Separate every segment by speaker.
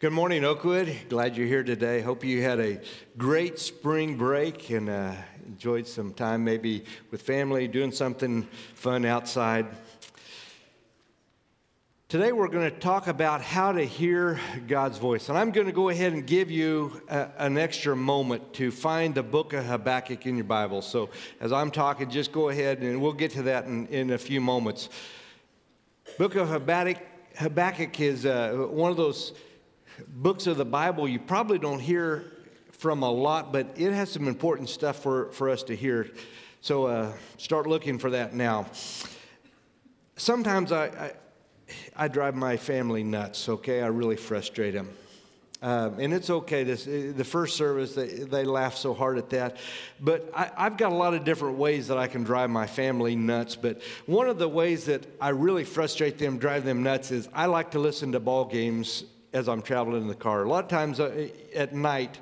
Speaker 1: Good morning, Oakwood. Glad you're here today. Hope you had a great spring break and uh, enjoyed some time maybe with family, doing something fun outside. Today, we're going to talk about how to hear God's voice. And I'm going to go ahead and give you a, an extra moment to find the book of Habakkuk in your Bible. So, as I'm talking, just go ahead and we'll get to that in, in a few moments. Book of Habakkuk, Habakkuk is uh, one of those books of the Bible you probably don't hear from a lot, but it has some important stuff for, for us to hear. So uh, start looking for that now. Sometimes I, I, I, drive my family nuts, okay? I really frustrate them. Um, and it's okay. This the first service they, they laugh so hard at that, but I, I've got a lot of different ways that I can drive my family nuts. But one of the ways that I really frustrate them, drive them nuts, is I like to listen to ball games as I'm traveling in the car. A lot of times uh, at night,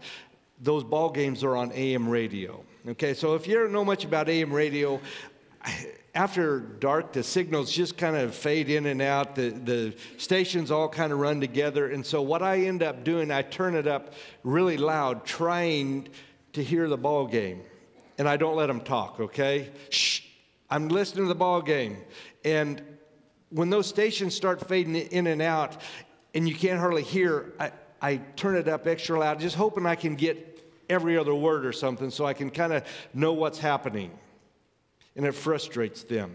Speaker 1: those ball games are on AM radio. Okay, so if you don't know much about AM radio, after dark, the signals just kind of fade in and out. The, the stations all kind of run together. And so, what I end up doing, I turn it up really loud, trying to hear the ball game. And I don't let them talk, okay? Shh, I'm listening to the ball game. And when those stations start fading in and out, and you can't hardly hear, I, I turn it up extra loud, just hoping I can get every other word or something so I can kind of know what's happening. And it frustrates them.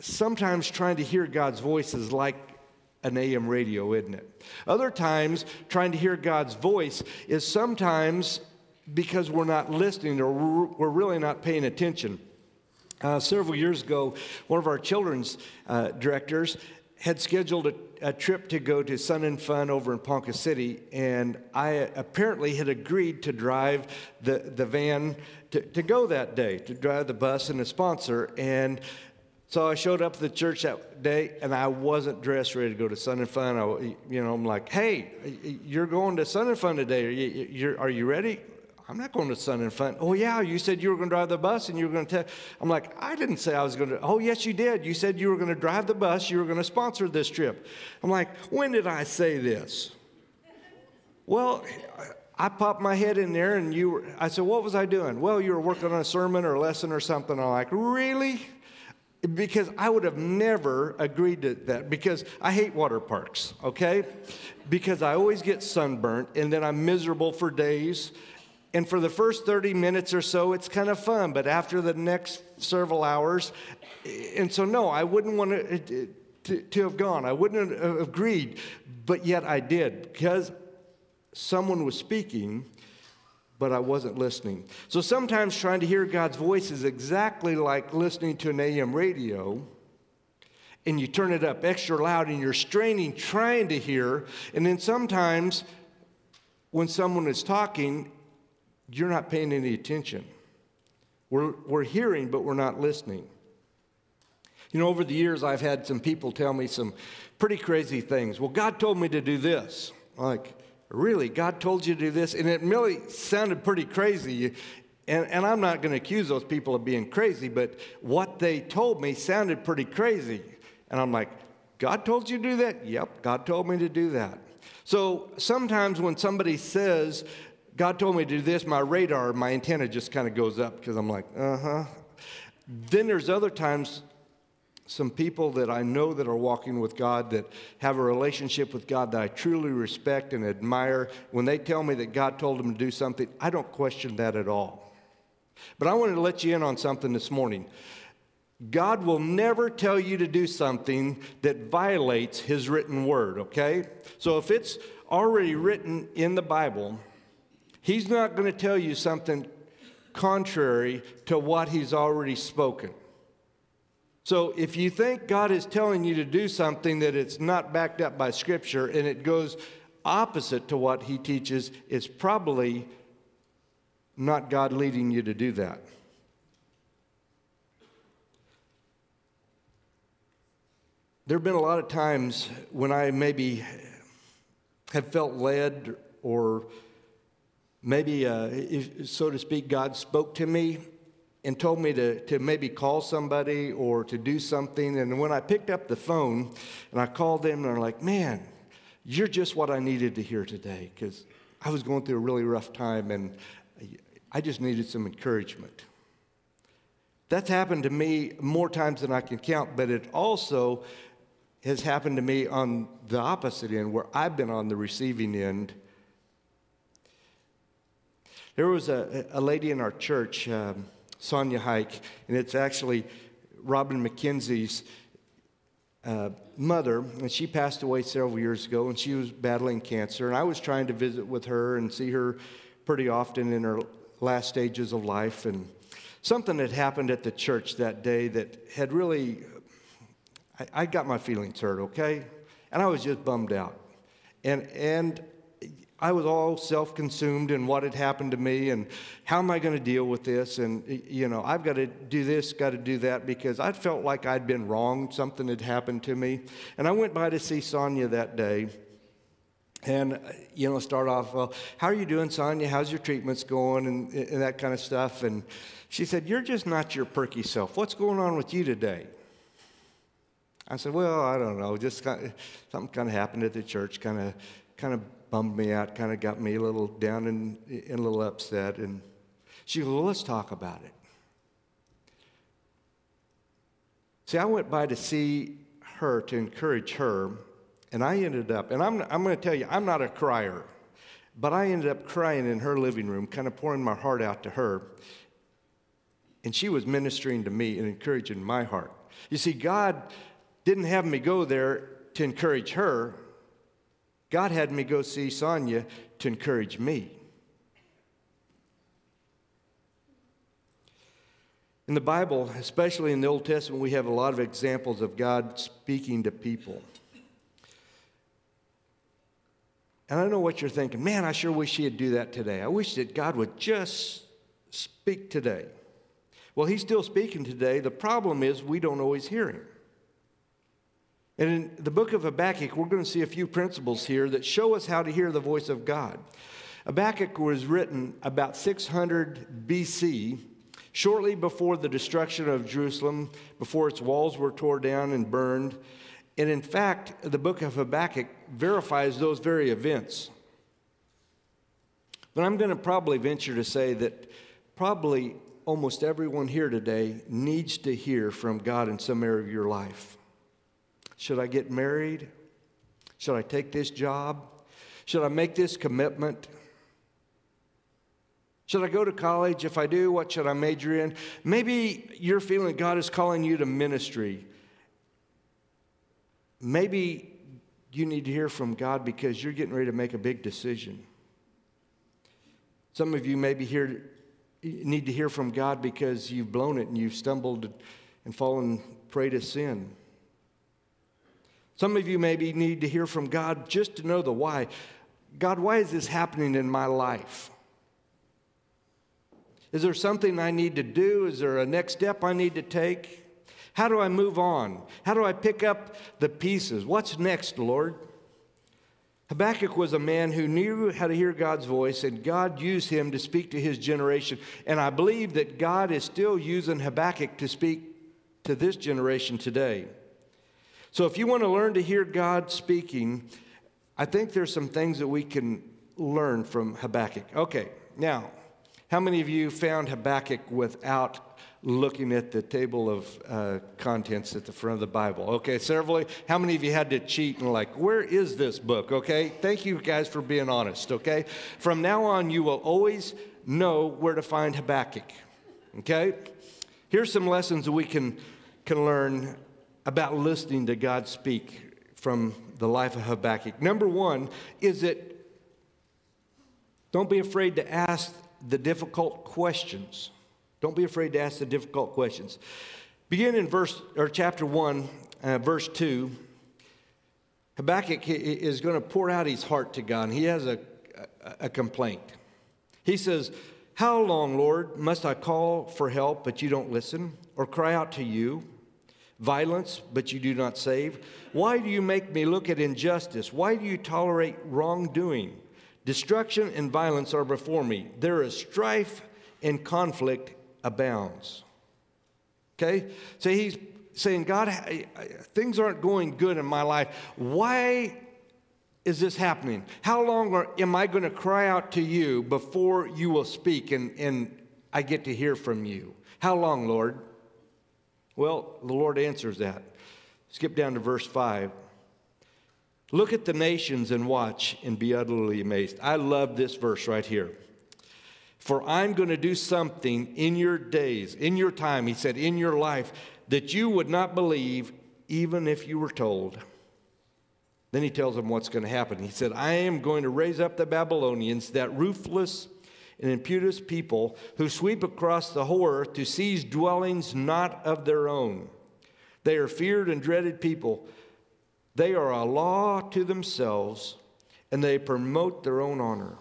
Speaker 1: Sometimes trying to hear God's voice is like an AM radio, isn't it? Other times, trying to hear God's voice is sometimes because we're not listening or we're really not paying attention. Uh, several years ago, one of our children's uh, directors had scheduled a, a, trip to go to Sun and Fun over in Ponca City, and I apparently had agreed to drive the, the van to, to go that day, to drive the bus and the sponsor. And so I showed up at the church that day, and I wasn't dressed ready to go to Sun and Fun. I, you know, I'm like, hey, you're going to Sun and Fun today. Are you, are you ready? I'm not going to Sun and Fun. Oh, yeah, you said you were going to drive the bus and you were going to tell. I'm like, I didn't say I was going to. Oh, yes, you did. You said you were going to drive the bus, you were going to sponsor this trip. I'm like, when did I say this? Well, I popped my head in there and you were, I said, what was I doing? Well, you were working on a sermon or a lesson or something. I'm like, really? Because I would have never agreed to that because I hate water parks, okay? Because I always get sunburnt and then I'm miserable for days and for the first 30 minutes or so, it's kind of fun. But after the next several hours, and so no, I wouldn't want to, uh, to, to have gone. I wouldn't have agreed. But yet I did because someone was speaking but I wasn't listening. So sometimes trying to hear God's voice is exactly like listening to an AM radio, and you turn it up extra loud and you're straining, trying to hear. And then sometimes when someone is talking, you're not paying any attention. We're, we're hearing, but we're not listening. You know, over the years, I've had some people tell me some pretty crazy things. Well, God told me to do this. Like, really? God told you to do this? And it really sounded pretty crazy. And, and I'm not going to accuse those people of being crazy, but what they told me sounded pretty crazy. And I'm like, God told you to do that? Yep, God told me to do that. So sometimes when somebody says God told me to do this, my radar, my antenna just kind of goes up because I'm like, uh huh. Then there's other times, some people that I know that are walking with God, that have a relationship with God that I truly respect and admire. When they tell me that God told them to do something, I don't question that at all. But I wanted to let you in on something this morning. God will never tell you to do something that violates His written word, okay? So if it's already written in the Bible, He's not going to tell you something contrary to what he's already spoken. So if you think God is telling you to do something that it's not backed up by scripture and it goes opposite to what he teaches, it's probably not God leading you to do that. There have been a lot of times when I maybe have felt led or maybe, uh, so to speak, God spoke to me and told me to, to maybe call somebody or to do something. And when I picked up the phone and I called them, they're like, man, You're just what I needed to hear today because I was going through a really rough time and I just needed some encouragement. That's happened to me more times than I can count, but it also has happened to me on the opposite end where I've been on the receiving end. There was a, a lady in our church, um, Sonia Hike, and it's actually Robin McKenzie's uh, mother, and she passed away several years ago, and she was battling cancer. And I was trying to visit with her and see her pretty often in her last stages of life. And something had happened at the church that day that had really, I, I got my feelings hurt, okay? And I was just bummed out. And, and I was all self consumed in what had happened to me and how am I going to deal with this? And, you know, I've got to do this, got to do that because I felt like I'd been wrong. Something had happened to me. And I went by to see Sonia that day. And, uh, you know, start off, well, how are you doing, Sonia? How's your treatments going? And, and that kind of stuff. And she said, You're just not your perky self. What's going on with you today? I said, Well, I don't know. Just kind of, something kind of happened at the church, kind of, kind of bummed me out, kind of got me a little down and, and a little upset. And she goes, Well, let's talk about it. See, I went by to see her to encourage her, and I ended up, and I'm, I'm going to tell you, I'm not a crier, but I ended up crying in her living room, kind of pouring my heart out to her. And she was ministering to me and encouraging my heart. You see, God didn't have me go there to encourage her, God had me go see Sonia to encourage me. In the Bible, especially in the Old Testament, we have a lot of examples of God speaking to people. And I know what you're thinking. Man, I sure wish He'd do that today. I wish that God would just speak today. Well, He's still speaking today. The problem is we don't always hear Him. And in the book of Habakkuk, we're going to see a few principles here that show us how to hear the voice of God. Habakkuk was written about 600 BC, shortly before the destruction of Jerusalem, before its walls were torn down and burned. And in fact, the book of Habakkuk verifies those very events. But I'm going to probably venture to say that probably almost everyone here today needs to hear from God in some area of your life. Should I get married? Should I take this job? Should I make this commitment? Should I go to college? If I do, what should I major in? Maybe you're feeling God is calling you to ministry. Maybe you need to hear from God because you're getting ready to make a big decision. Some of you maybe here, need to hear from God because you've blown it and you've stumbled and fallen prey to sin. Some of you maybe need to hear from God just to know the why. God, why is this happening in my life? Is there something I need to do? Is there a next step I need to take? How do I move on? How do I pick up the pieces? What's next, Lord? Habakkuk was a man who knew how to hear God's voice, and God used him to speak to his generation. And I believe that God is still using Habakkuk to speak to this generation today. So if you want to learn to hear God speaking, I think there's some things that we can learn from Habakkuk. Okay, now, how many of you found Habakkuk without looking at the table of uh, contents at the front of the Bible? Okay, several. How many of you had to cheat and like, where is this book? Okay, thank you guys for being honest. Okay, from now on, you will always know where to find Habakkuk. Okay, here's some lessons that we can can learn about listening to God speak from the life of Habakkuk. Number one is that don't be afraid to ask the difficult questions. Don't be afraid to ask the difficult questions. Begin in verse or chapter 1, uh, verse 2. Habakkuk is going to pour out his heart to God. He has a, a, a complaint. He says, How long, Lord, must I call for help, but you don't listen, or cry out to you? Violence, but you do not save? Why do you make me look at injustice? Why do you tolerate wrongdoing? Destruction and violence are before me. There is strife and conflict abounds. Okay? So he's saying, God, things aren't going good in my life. Why is this happening? How long are, am I going to cry out to you before you will speak and, and I get to hear from you? How long, Lord? Well, the Lord answers that. Skip down to verse 5. Look at the nations and watch and be utterly amazed. I love this verse right here. For I'm going to do something in your days, in your time, he said, in your life, that you would not believe even if you were told. Then he tells them what's going to happen. He said, I am going to raise up the Babylonians, that ruthless and impetuous people who sweep across the whole earth to seize dwellings not of their own. They are feared and dreaded people. They are a law to themselves, and they promote their own honor.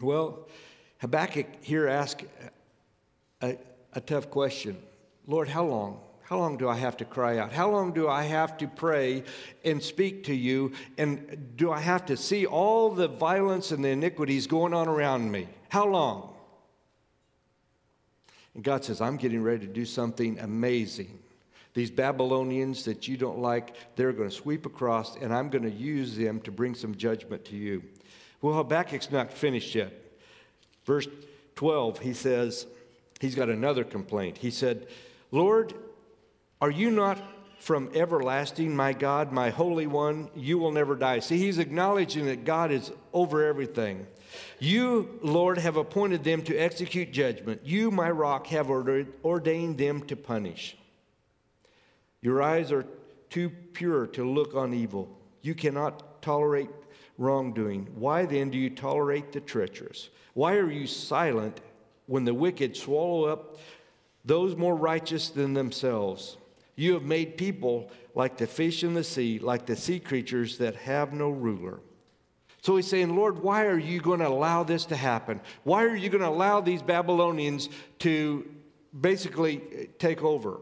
Speaker 1: Well, Habakkuk here asks a, a tough question Lord, how long? How long do I have to cry out? How long do I have to pray and speak to you? And do I have to see all the violence and the iniquities going on around me? How long? And God says, I'm getting ready to do something amazing. These Babylonians that you don't like, they're going to sweep across, and I'm going to use them to bring some judgment to you. Well, Habakkuk's not finished yet. Verse 12, he says, he's got another complaint. He said, Lord, are you not from everlasting, my God, my Holy One? You will never die. See, he's acknowledging that God is over everything. You, Lord, have appointed them to execute judgment. You, my rock, have ordained them to punish. Your eyes are too pure to look on evil. You cannot tolerate wrongdoing. Why then do you tolerate the treacherous? Why are you silent when the wicked swallow up those more righteous than themselves? You have made people like the fish in the sea, like the sea creatures that have no ruler. So he's saying, Lord, why are you going to allow this to happen? Why are you going to allow these Babylonians to basically eh, take over?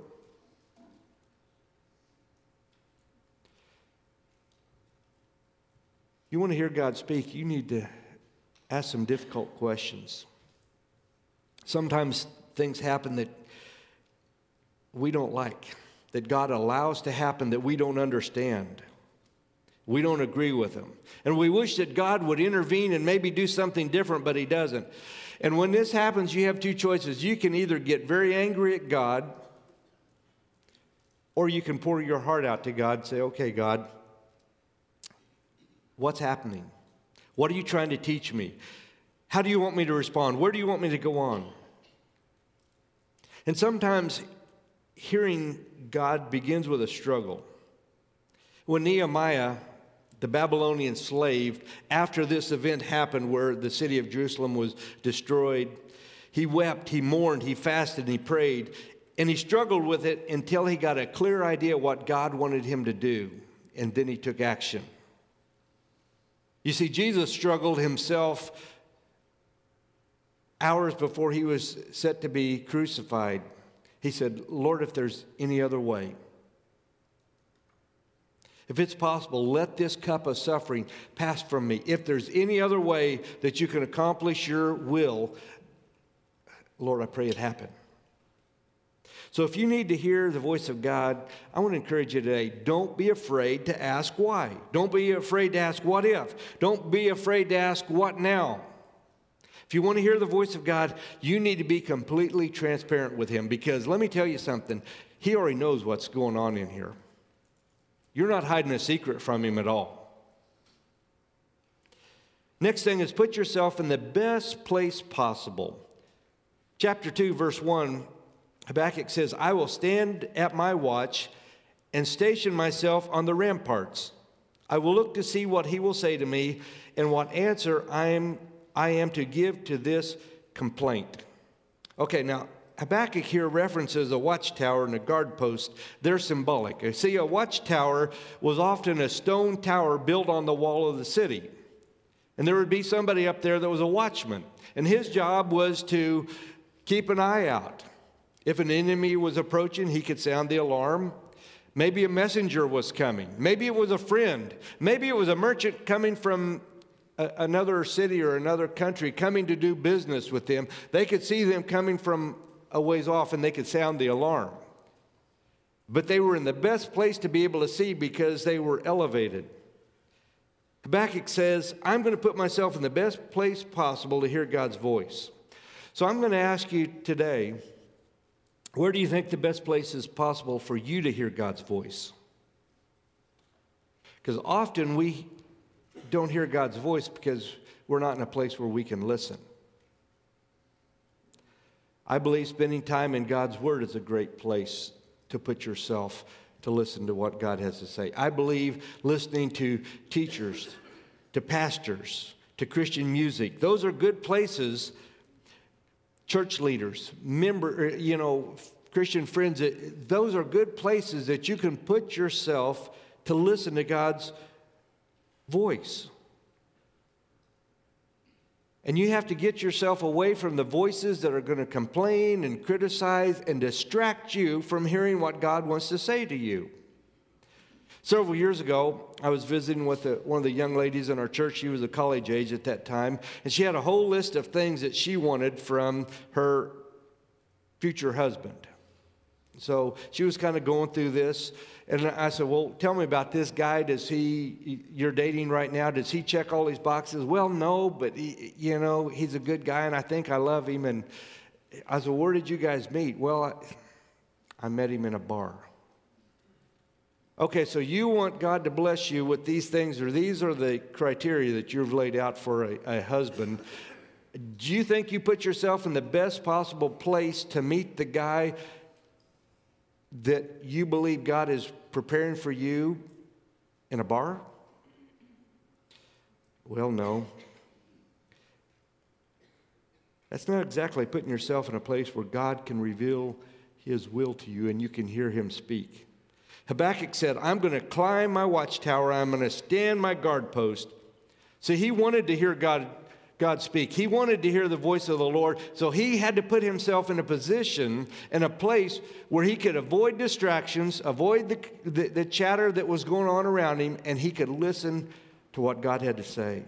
Speaker 1: You want to hear God speak, you need to ask some difficult questions. Sometimes things happen that we don't like that God allows to happen that we don't understand. We don't agree with Him. And we wish that God would intervene and maybe do something different, but He doesn't. And when this happens, you have two choices. You can either get very angry at God, or you can pour your heart out to God and say, okay, God, what's happening? What are you trying to teach me? How do you want me to respond? Where do you want me to go on? And sometimes hearing God begins with a struggle. When Nehemiah, the Babylonian slave, after this event happened where the city of Jerusalem was destroyed, he wept, he mourned, he fasted, and he prayed. And he struggled with it until he got a clear idea what God wanted him to do. And then he took action. You see, Jesus struggled himself hours before he was set to be crucified. He said, Lord, if there's any other way, if it's possible, let this cup of suffering pass from me. If there's any other way that you can accomplish your will, Lord, I pray it happen. So if you need to hear the voice of God, I want to encourage you today don't be afraid to ask why. Don't be afraid to ask what if. Don't be afraid to ask what now. If you want to hear the voice of God, you need to be completely transparent with Him because let me tell you something, He already knows what's going on in here. You're not hiding a secret from Him at all. Next thing is put yourself in the best place possible. Chapter 2, verse 1, Habakkuk says, I will stand at my watch and station myself on the ramparts. I will look to see what he will say to me and what answer I am I am to give to this complaint. Okay, now Habakkuk here references a watchtower and a guard post. They're symbolic. See, a watchtower was often a stone tower built on the wall of the city. And there would be somebody up there that was a watchman. And his job was to keep an eye out. If an enemy was approaching, he could sound the alarm. Maybe a messenger was coming. Maybe it was a friend. Maybe it was a merchant coming from a, another city or another country coming to do business with them, they could see them coming from a ways off and they could sound the alarm. but they were in the best place to be able to see because they were elevated. Habakkuk says, I'm going to put myself in the best place possible to hear God's voice. So I'm going to ask you today where do you think the best place is possible for you to hear God's voice? Because often we don't hear God's voice because we're not in a place where we can listen. I believe spending time in God's Word is a great place to put yourself to listen to what God has to say. I believe listening to teachers, to pastors, to Christian music, those are good places. Church leaders, member, you know, Christian friends, those are good places that you can put yourself to listen to God's voice. And you have to get yourself away from the voices that are going to complain and criticize and distract you from hearing what God wants to say to you. Several years ago, I was visiting with a, one of the young ladies in our church. She was a college age at that time, and she had a whole list of things that she wanted from her future husband. So she was kind of going through this. And I said, Well, tell me about this guy. Does he, you're dating right now, does he check all these boxes? Well, no, but he, you know, he's a good guy and I think I love him. And I said, Where did you guys meet? Well, I, I met him in a bar. Okay, so you want God to bless you with these things, or these are the criteria that you've laid out for a, a husband. Do you think you put yourself in the best possible place to meet the guy that you believe God is preparing for you in a bar? Well, no. That's not exactly putting yourself in a place where God can reveal his will to you and you can hear him speak. Habakkuk said, I'm going to climb my watchtower, I'm going to stand my guard post. So he wanted to hear God God speak. He wanted to hear the voice of the Lord, so he had to put himself in a position, in a place where he could avoid distractions, avoid the, the, the, chatter that was going on around him, and he could listen to what God had to say.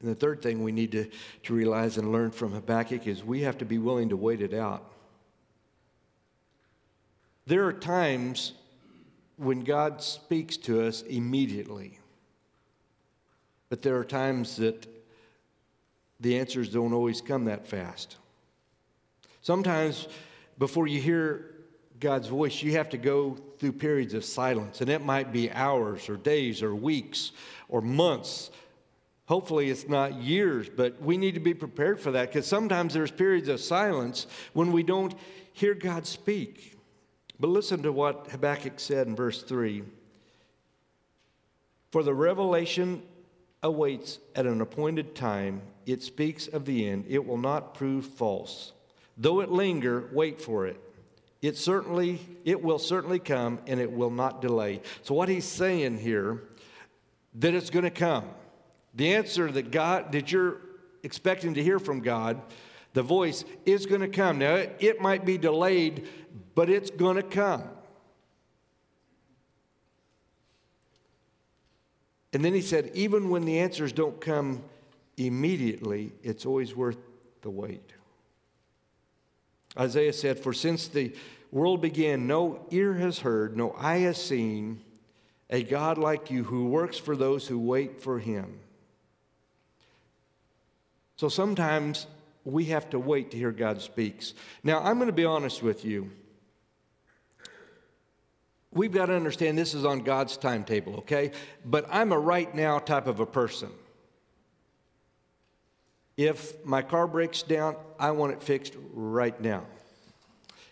Speaker 1: And the third thing we need to, to realize and learn from Habakkuk is we have to be willing to wait it out. There are times when God speaks to us immediately. But there are times that the answers don't always come that fast. Sometimes before you hear God's voice, you have to go through periods of silence, and it might be hours or days or weeks or months. Hopefully, it's not years, but we need to be prepared for that because sometimes there's periods of silence when we don't hear God speak. But listen to what Habakkuk said in verse 3 For the revelation awaits at an appointed time. It speaks of the end. It will not prove false. Though it linger, wait for it. It certainly, it will certainly come and it will not delay. So what he's saying here, that it's going to come. The answer that God, that you're expecting to hear from God, the voice is going to come. Now, it, it might be delayed, but it's going to come. And then he said, even when the answers don't come immediately, it's always worth the wait. Isaiah said, For since the world began, no ear has heard, no eye has seen a God like you who works for those who wait for him. So sometimes we have to wait to hear God speaks. Now, I'm going to be honest with you we've got to understand this is on God's timetable, okay? But I'm a right now type of a person. If my car breaks down, I want it fixed right now.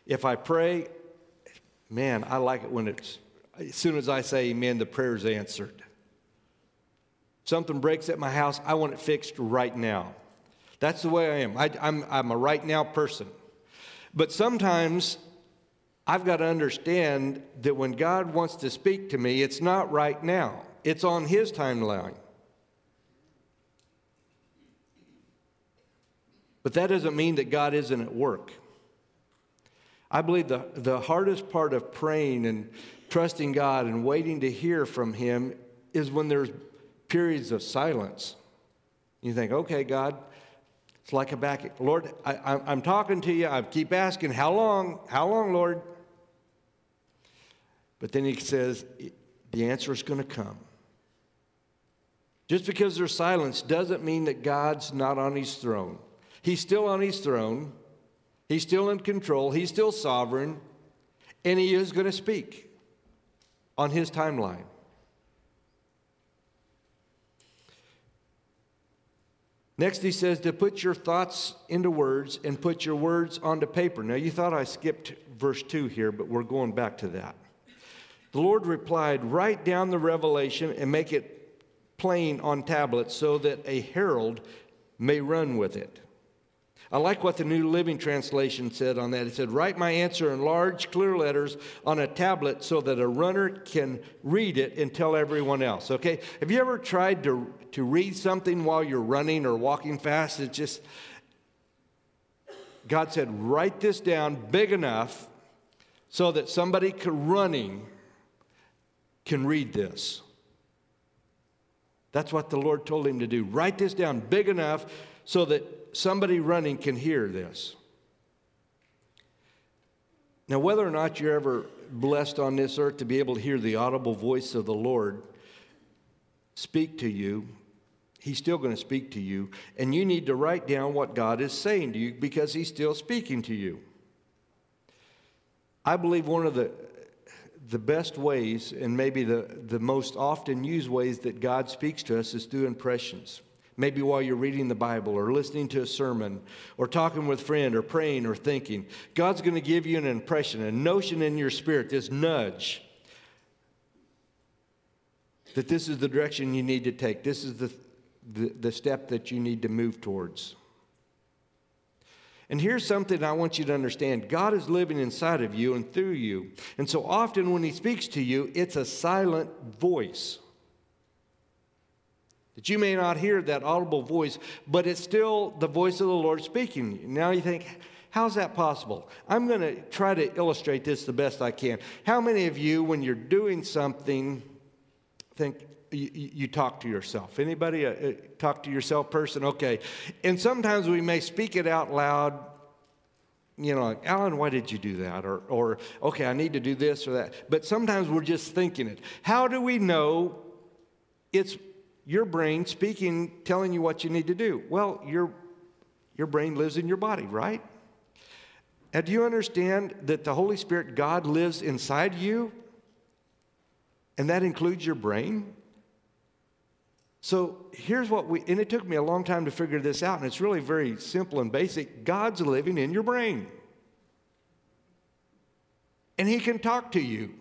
Speaker 1: If I pray, man, I like it when it's, as soon as I say amen, the prayer is answered. Something breaks at my house, I want it fixed right now. That's the way I am. I, I'm, I'm a right now person. But sometimes I've got to understand that when God wants to speak to me, it's not right now, it's on His timeline. But that doesn't mean that God isn't at work. I believe the, the hardest part of praying and trusting God and waiting to hear from Him is when there's periods of silence. You think, okay, God, it's like a back. Lord, I, am talking to you. I keep asking, how long? How long, Lord? But then he says, the answer is going to come. Just because there's silence doesn't mean that God's not on his throne. He's still on his throne, he's still in control, he's still sovereign, and he is going to speak on his timeline. Next, he says to put your thoughts into words and put your words onto paper. Now, you thought I skipped verse 2 here, but we're going back to that. The Lord replied, Write down the revelation and make it plain on tablets so that a herald may run with it. I like what the New Living Translation said on that. It said, Write my answer in large, clear letters on a tablet so that a runner can read it and tell everyone else. Okay? Have you ever tried to, to read something while you're running or walking fast? It's just, God said, Write this down big enough so that somebody could running can read this. That's what the Lord told him to do. Write this down big enough so that somebody running can hear this. Now, whether or not you're ever blessed on this earth to be able to hear the audible voice of the Lord speak to you, He's still going to speak to you. And you need to write down what God is saying to you because He's still speaking to you. I believe one of the, the best ways, and maybe the, the most often used ways that God speaks to us, is through impressions maybe while you're reading the Bible or listening to a sermon or talking with a friend or praying or thinking. God's going to give you an impression, a notion in your spirit, this nudge that this is the direction you need to take. This is the, the, the step that you need to move towards. And here's something I want you to understand God is living inside of you and through you. And so often when He speaks to you, it's a silent voice that you may not hear that audible voice, but it's still the voice of the Lord speaking. Now you think, how's that possible? I'm going to try to illustrate this the best I can. How many of you, when you're doing something, think you, talk to yourself? Anybody a, a talk to yourself person? Okay. And sometimes we may speak it out loud you know, like, Alan, why did you do that? Or, or, okay, I need to do this or that. But sometimes we're just thinking it. How do we know it's your brain speaking, telling you what you need to do. Well, your, your brain lives in your body, right? And do you understand that the Holy Spirit, God, lives inside you? And that includes your brain? So here's what we, and it took me a long time to figure this out, and it's really very simple and basic. God's living in your brain. And He can talk to you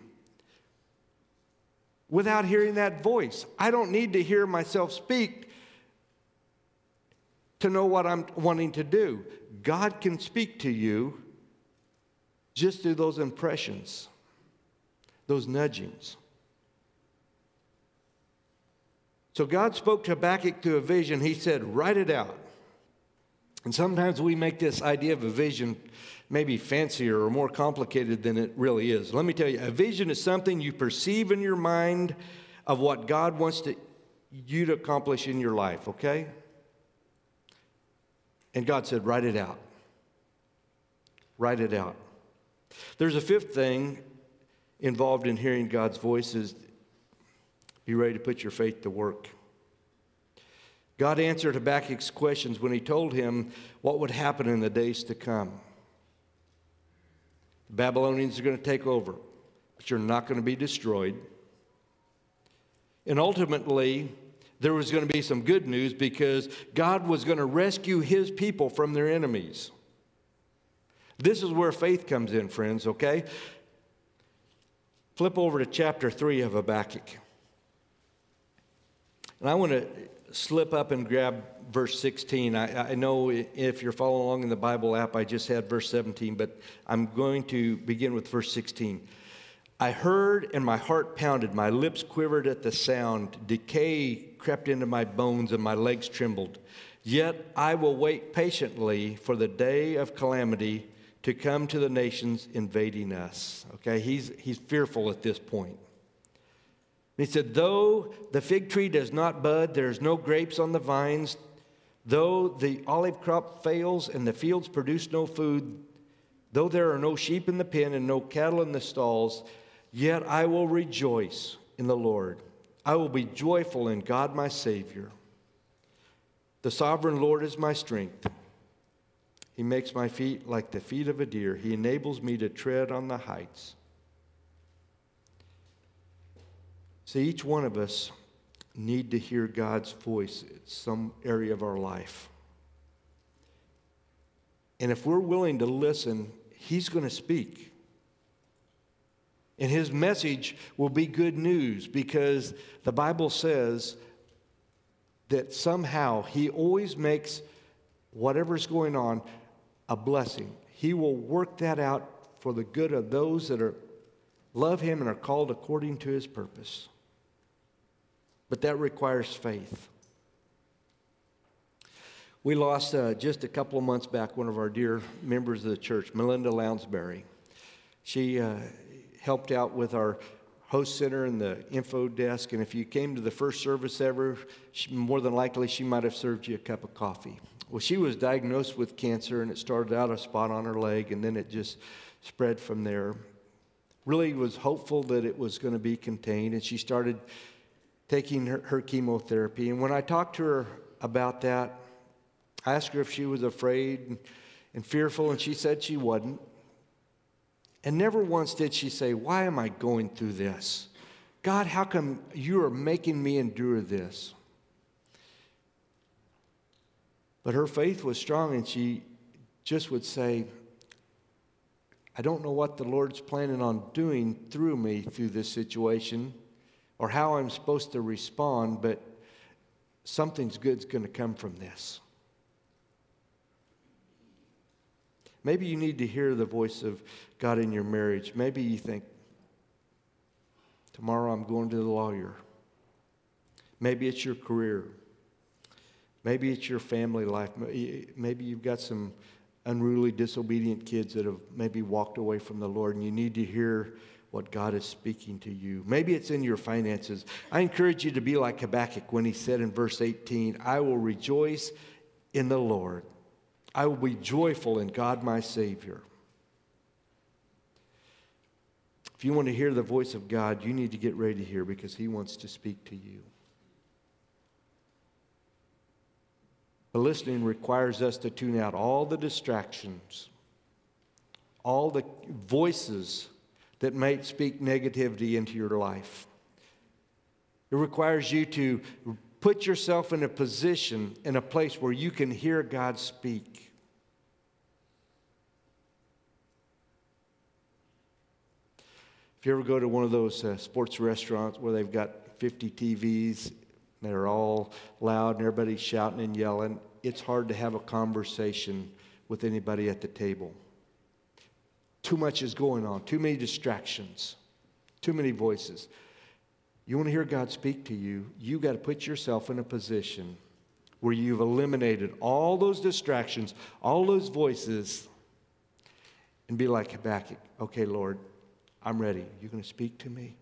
Speaker 1: without hearing that voice. I don't need to hear myself speak to know what I'm wanting to do. God can speak to you just through those impressions, those nudgings. So God spoke to Habakkuk through a vision. He said, Write it out. And sometimes we make this idea of a vision maybe fancier or more complicated than it really is. Let me tell you, a vision is something you perceive in your mind of what God wants to, you to accomplish in your life, okay? And God said, write it out. Write it out. There's a fifth thing involved in hearing God's voice is be ready to put your faith to work. God answered Habakkuk's questions when he told him what would happen in the days to come. The Babylonians are going to take over, but you're not going to be destroyed. And ultimately, there was going to be some good news because God was going to rescue his people from their enemies. This is where faith comes in, friends, okay? Flip over to chapter 3 of Habakkuk. And I want to slip up and grab verse 16. I, I, know if you're following along in the Bible app, I just had verse 17, but I'm going to begin with verse 16. I heard and my heart pounded, my lips quivered at the sound, decay crept into my bones and my legs trembled. Yet I will wait patiently for the day of calamity to come to the nations invading us. Okay, he's, he's fearful at this point. He said, Though the fig tree does not bud, there's no grapes on the vines, though the olive crop fails and the fields produce no food, though there are no sheep in the pen and no cattle in the stalls, Yet I will rejoice in the Lord. I will be joyful in God my Savior. The sovereign Lord is my strength. He makes my feet like the feet of a deer. He enables me to tread on the heights. See, each one of us need to hear God's voice in some area of our life. And if we're willing to listen, He's going to speak. And His message will be good news because the Bible says that somehow He always makes whatever's going on a blessing. He will work that out for the good of those that are love him and are called according to his purpose. But that requires faith. We lost uh, just a couple of months back one of our dear members of the church, Melinda Lounsbury. She uh, helped out with our host center and the info desk, and if you came to the first service ever, she, more than likely she might have served you a cup of coffee. Well, she was diagnosed with cancer, and it started out a spot on her leg, and then it just spread from there. Really was hopeful that it was going to be contained, and she started taking her, her chemotherapy. And when I talked to her about that, I asked her if she was afraid and, and fearful, and she said she wasn't. And never once did she say, Why am I going through this? God, how come you are making me endure this? But her faith was strong, and she just would say, I don't know what the Lord's planning on doing through me through this situation or how I'm supposed to respond, but something's good's going to come from this. Maybe you need to hear the voice of God in your marriage. Maybe you think, tomorrow I'm going to the lawyer. Maybe it's your career. Maybe it's your family life. Maybe you've got some unruly, disobedient kids that have maybe walked away from the Lord, and you need to hear what God is speaking to you. Maybe it's in your finances. I encourage you to be like Habakkuk when he said in verse 18, I will rejoice in the Lord. I will be joyful in God my Savior. If you want to hear the voice of God, you need to get ready to hear because he wants to speak to you. But listening requires us to tune out all the distractions, all the voices that might speak negativity into your life. It requires you to put yourself in a position, in a place where you can hear God speak. If you ever go to one of those uh, sports restaurants where they've got 50 TVs they're all loud and everybody's shouting and yelling. It's hard to have a conversation with anybody at the table. Too much is going on, too many distractions, too many voices. You want to hear God speak to you, you got to put yourself in a position where you've eliminated all those distractions, all those voices, and be like Habakkuk. Okay, Lord, I'm ready. You're going to speak to me?